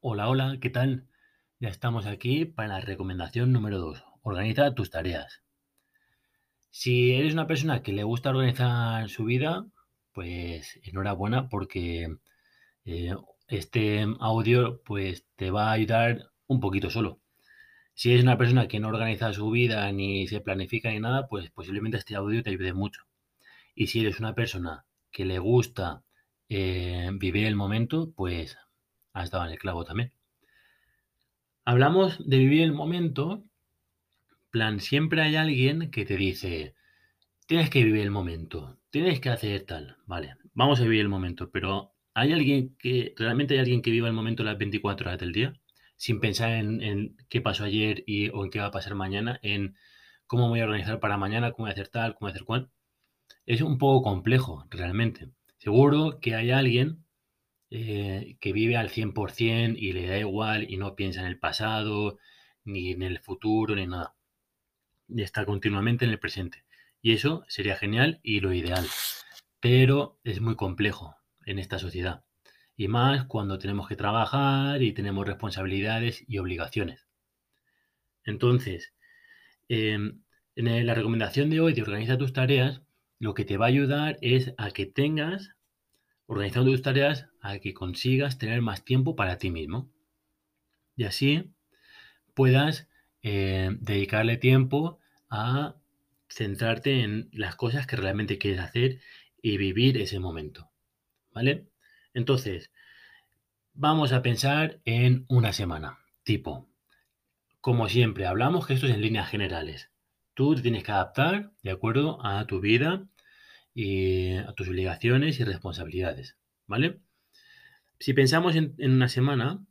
Hola, hola, ¿qué tal? Ya estamos aquí para la recomendación número 2. Organiza tus tareas. Si eres una persona que le gusta organizar su vida, pues enhorabuena porque eh, este audio pues te va a ayudar un poquito solo. Si eres una persona que no organiza su vida ni se planifica ni nada, pues posiblemente este audio te ayude mucho. Y si eres una persona que le gusta eh, vivir el momento, pues has dado en el clavo también. Hablamos de vivir el momento, plan, siempre hay alguien que te dice, tienes que vivir el momento, tienes que hacer tal, vale, vamos a vivir el momento, pero ¿hay alguien que, realmente hay alguien que viva el momento las 24 horas del día? Sin pensar en, qué pasó ayer y, o en qué va a pasar mañana, en cómo voy a organizar para mañana, cómo voy a hacer tal, cómo voy a hacer cual. Es un poco complejo, realmente. Seguro que hay alguien eh, que vive al 100% y le da igual y no piensa en el pasado, ni en el futuro, ni nada. Y está continuamente en el presente. Y eso sería genial y lo ideal. Pero es muy complejo en esta sociedad. Y más cuando tenemos que trabajar y tenemos responsabilidades y obligaciones. Entonces, em, en la recomendación de hoy de organiza tus tareas, lo que te va a ayudar es a que tengas organizando tus tareas a que consigas tener más tiempo para ti mismo. Y así puedas eh, dedicarle tiempo a centrarte en las cosas que realmente quieres hacer y vivir ese momento. ¿Vale? Entonces, vamos a pensar en una semana. Tipo, como siempre hablamos que esto es en líneas generales. Tú te tienes que adaptar de acuerdo a tu vida y a tus obligaciones y responsabilidades, ¿vale? Si pensamos en, una semana,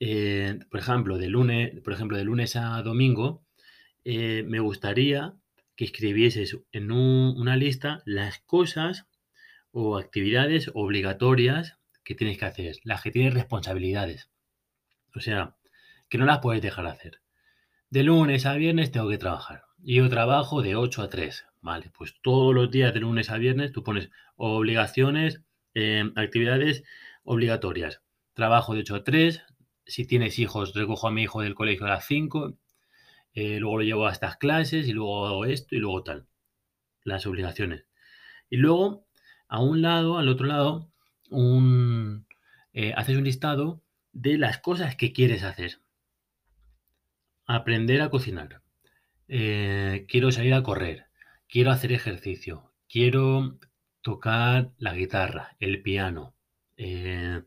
eh, por ejemplo, de lunes, por ejemplo, de lunes a domingo, eh, me gustaría que escribieses en una lista las cosas o actividades obligatorias que tienes que hacer, las que tienes responsabilidades. O sea, que no las puedes dejar hacer. De lunes a viernes tengo que trabajar. Y yo trabajo de 8 a 3. Vale, pues todos los días de lunes a viernes tú pones obligaciones, em, actividades obligatorias. Trabajo de 8 a 3. Si tienes hijos, recojo a mi hijo del colegio a las 5. Eh, luego lo llevo a estas clases y luego hago esto y luego tal. Las obligaciones. Y luego, a un lado, al otro lado, un, eh, haces un listado de las cosas que quieres hacer. Aprender a cocinar. Eh, quiero salir a correr quiero hacer ejercicio, quiero tocar la guitarra, el piano, eh,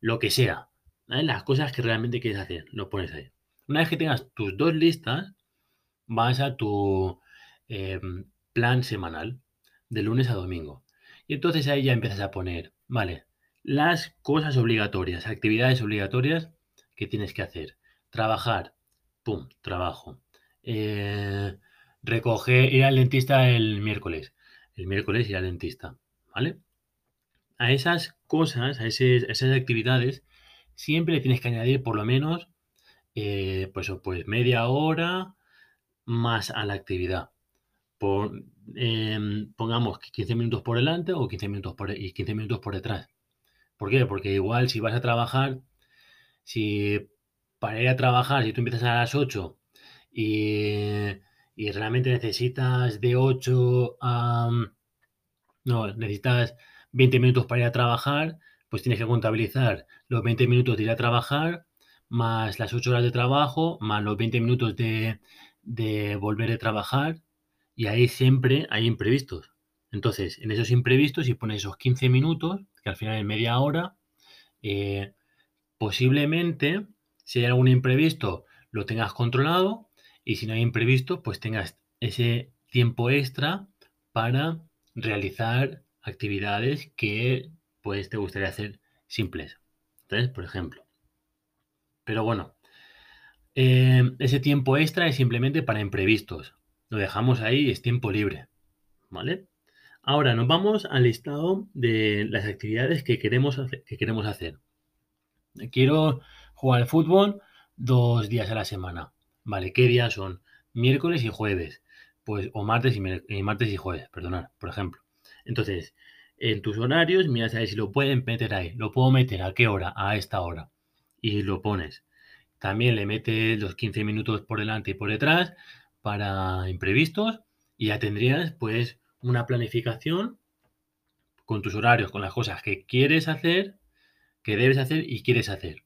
lo que sea, las cosas que realmente quieres hacer, lo pones ahí. Una vez que tengas tus dos listas, vas a tu em, plan semanal, de lunes a domingo. Y entonces ahí ya empiezas a poner, vale, las cosas obligatorias, actividades obligatorias que tienes que hacer. Trabajar, pum, trabajo. Eh, recoger, ir al dentista el miércoles. El miércoles ir al dentista, ¿vale? A esas cosas, a, esas actividades, siempre le tienes que añadir por lo menos, eh, pues, pues media hora más a la actividad. Por, em, pongamos 15 minutos por delante o 15 minutos por, y 15 minutos por detrás. ¿Por qué? Porque igual si vas a trabajar, si para ir a trabajar, si tú empiezas a las 8 y y realmente necesitas de 8 a... No, necesitas 20 minutos para ir a trabajar, pues tienes que contabilizar los 20 minutos de ir a trabajar, más las 8 horas de trabajo, más los 20 minutos de, volver a trabajar, y ahí siempre hay imprevistos. Entonces, en esos imprevistos, si pones esos 15 minutos, que al final es media hora, eh, posiblemente, si hay algún imprevisto, lo tengas controlado y si no hay imprevisto, pues tengas ese tiempo extra para realizar actividades que pues te gustaría hacer simples. Entonces, por ejemplo. Pero bueno, eh, ese tiempo extra es simplemente para imprevistos. Lo dejamos ahí, es tiempo libre. ¿Vale? Ahora nos vamos al listado de las actividades que queremos hacer. Que queremos hacer. Quiero jugar al fútbol dos días a la semana. Vale, ¿qué días son? Miércoles y jueves. Pues, o martes y, martes y jueves, perdonad, por ejemplo. Entonces, en tus horarios, mira a ver si lo pueden meter ahí. ¿Lo puedo meter a qué hora? A esta hora. y lo pones. También le metes los 15 minutos por delante y por detrás para imprevistos y ya tendrías pues una planificación con tus horarios, con las cosas que quieres hacer, que debes hacer y quieres hacer.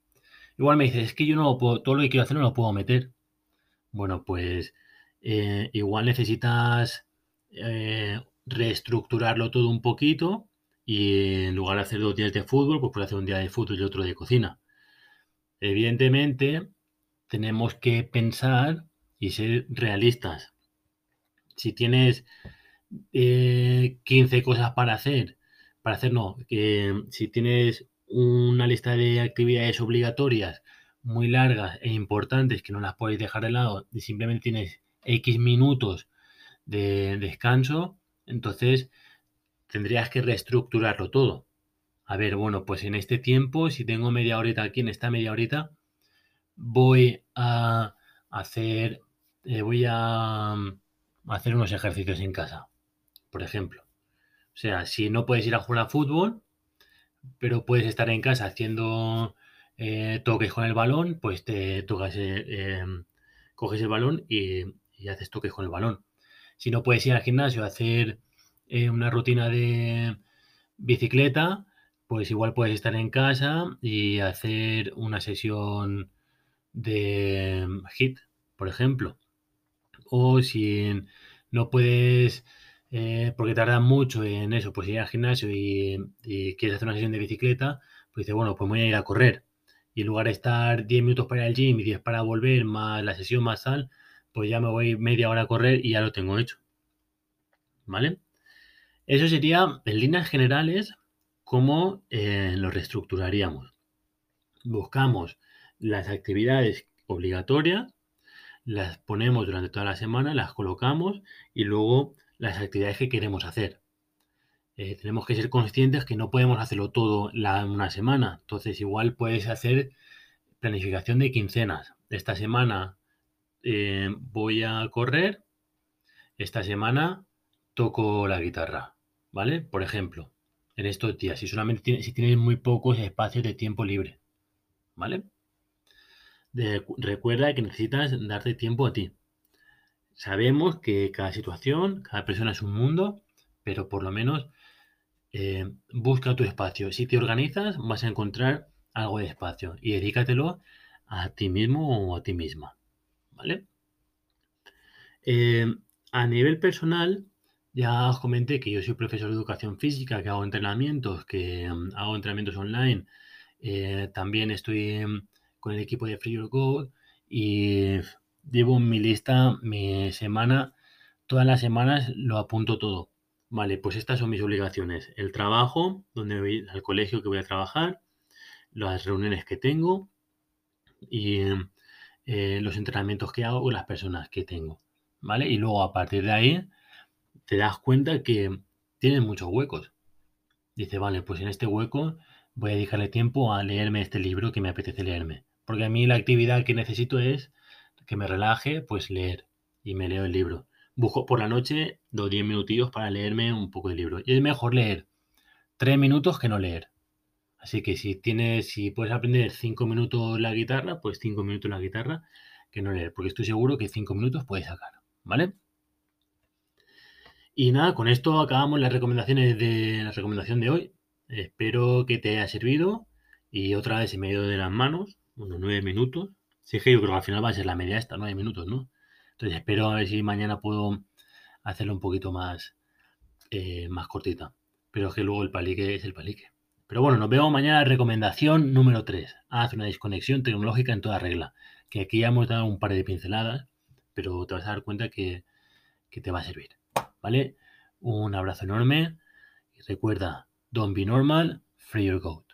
Igual me dices, es que yo no lo puedo, todo lo que quiero hacer no lo puedo meter. Bueno, pues eh, igual necesitas eh, reestructurarlo todo un poquito y en lugar de hacer dos días de fútbol, pues puedes hacer un día de fútbol y otro de cocina. Evidentemente, tenemos que pensar y ser realistas. Si tienes 15 eh, cosas para hacer, para hacer no, si tienes una lista de actividades obligatorias muy largas e importantes que no las puedes dejar de lado y simplemente tienes X minutos de descanso, entonces tendrías que reestructurarlo todo. A ver, bueno, pues en este tiempo, si tengo media horita aquí, en esta media horita, voy a hacer, eh, voy a, hacer unos ejercicios en casa, por ejemplo. O sea, si no puedes ir a jugar a fútbol, pero puedes estar en casa haciendo eh, toques con el balón, pues te tocas, eh, coges el balón y, y, haces toques con el balón. Si no puedes ir al gimnasio a hacer eh, una rutina de bicicleta, pues igual puedes estar en casa y hacer una sesión de HIT, por ejemplo. O si no puedes eh, porque tarda mucho en eso, pues ir al gimnasio y, quieres hacer una sesión de bicicleta, pues dices, bueno, pues voy a ir a correr. Y en lugar de estar 10 minutos para al gym y 10 para volver, más la sesión más sal, pues ya me voy media hora a correr y ya lo tengo hecho. ¿Vale? Eso sería, en líneas generales, cómo eh, lo reestructuraríamos. Buscamos las actividades obligatorias, las ponemos durante toda la semana, las colocamos y luego las actividades que queremos hacer. Eh, tenemos que ser conscientes que no podemos hacerlo todo en una semana. Entonces, igual puedes hacer planificación de quincenas. Esta semana eh, voy a correr. Esta semana toco la guitarra. ¿Vale? Por ejemplo, en estos días, si solamente si tienes muy pocos espacios de tiempo libre. ¿Vale? recuerda que necesitas darte tiempo a ti. Sabemos que cada situación, cada persona es un mundo, pero por lo menos eh, busca tu espacio. Si te organizas, vas a encontrar algo de espacio y dedícatelo a ti mismo o a ti misma. ¿Vale? Eh, a nivel personal, ya os comenté que yo soy profesor de educación física, que hago entrenamientos, que mm, hago entrenamientos online. Eh, también estoy mm, con el equipo de Free Your Code y llevo en mi lista mi semana, todas las semanas lo apunto todo. Vale, pues estas son mis obligaciones. El trabajo, donde voy al colegio que voy a trabajar, las reuniones que tengo y eh, los entrenamientos que hago con las personas que tengo. ¿Vale? Y luego a partir de ahí te das cuenta que tienes muchos huecos. Dice, vale, pues en este hueco voy a dedicarle tiempo a leerme este libro que me apetece leerme. Porque a mí la actividad que necesito es que me relaje, pues leer y me leo el libro. Busco por la noche dos 10 minutillos para leerme un poco de libro. Y es mejor leer tres minutos que no leer. Así que si tienes, si puedes aprender cinco minutos la guitarra, pues cinco minutos la guitarra que no leer, porque estoy seguro que cinco minutos puedes sacar, ¿vale? Y nada, con esto acabamos las recomendaciones de la recomendación de hoy. Espero que te haya servido y otra vez en medio de las manos, unos nueve minutos, Sí, que yo creo que al final va a ser la media esta, nueve minutos, ¿no? Entonces espero a ver si mañana puedo hacerlo un poquito más, eh, más cortita. Pero es que luego el palique es el palique. Pero bueno, nos vemos mañana. Recomendación número 3. Haz una desconexión tecnológica en toda regla. Que aquí ya hemos dado un par de pinceladas, pero te vas a dar cuenta que, que te va a servir. ¿Vale? Un abrazo enorme. Y recuerda, don't be normal, free your goat.